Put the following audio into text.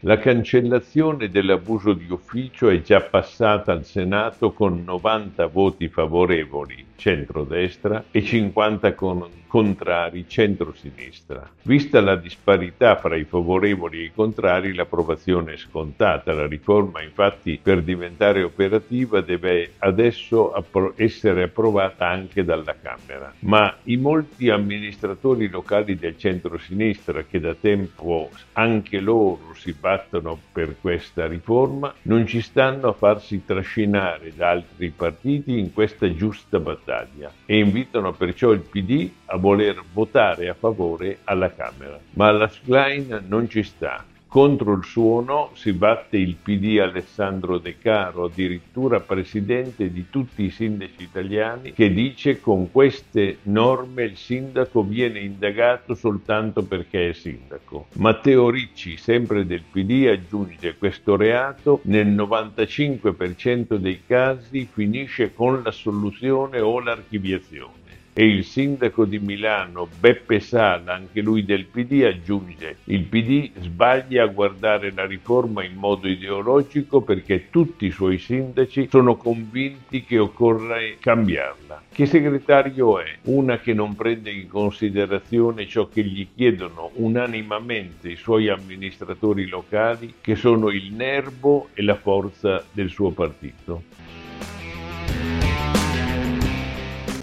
La cancellazione dell'abuso di ufficio è già passata al Senato con 90 voti favorevoli, centrodestra, e 50 con contrari, centrosinistra. Vista la disparità fra i favorevoli e i contrari, l'approvazione è scontata. La riforma, infatti, per diventare operativa deve adesso appro- essere approvata anche dalla Camera. Ma i molti amministratori locali del centrosinistra che da tempo anche loro si battono per questa riforma non ci stanno a farsi trascinare da altri partiti in questa giusta battaglia e invitano perciò il PD a voler votare a favore alla Camera. Ma la Schlein non ci sta. Contro il suo no si batte il PD Alessandro De Caro, addirittura presidente di tutti i sindaci italiani, che dice con queste norme il sindaco viene indagato soltanto perché è sindaco. Matteo Ricci, sempre del PD, aggiunge questo reato nel 95% dei casi finisce con l'assoluzione o l'archiviazione e il sindaco di Milano Beppe Sala, anche lui del PD, aggiunge il PD sbaglia a guardare la riforma in modo ideologico perché tutti i suoi sindaci sono convinti che occorre cambiarla. Che segretario è? Una che non prende in considerazione ciò che gli chiedono unanimamente i suoi amministratori locali che sono il nervo e la forza del suo partito.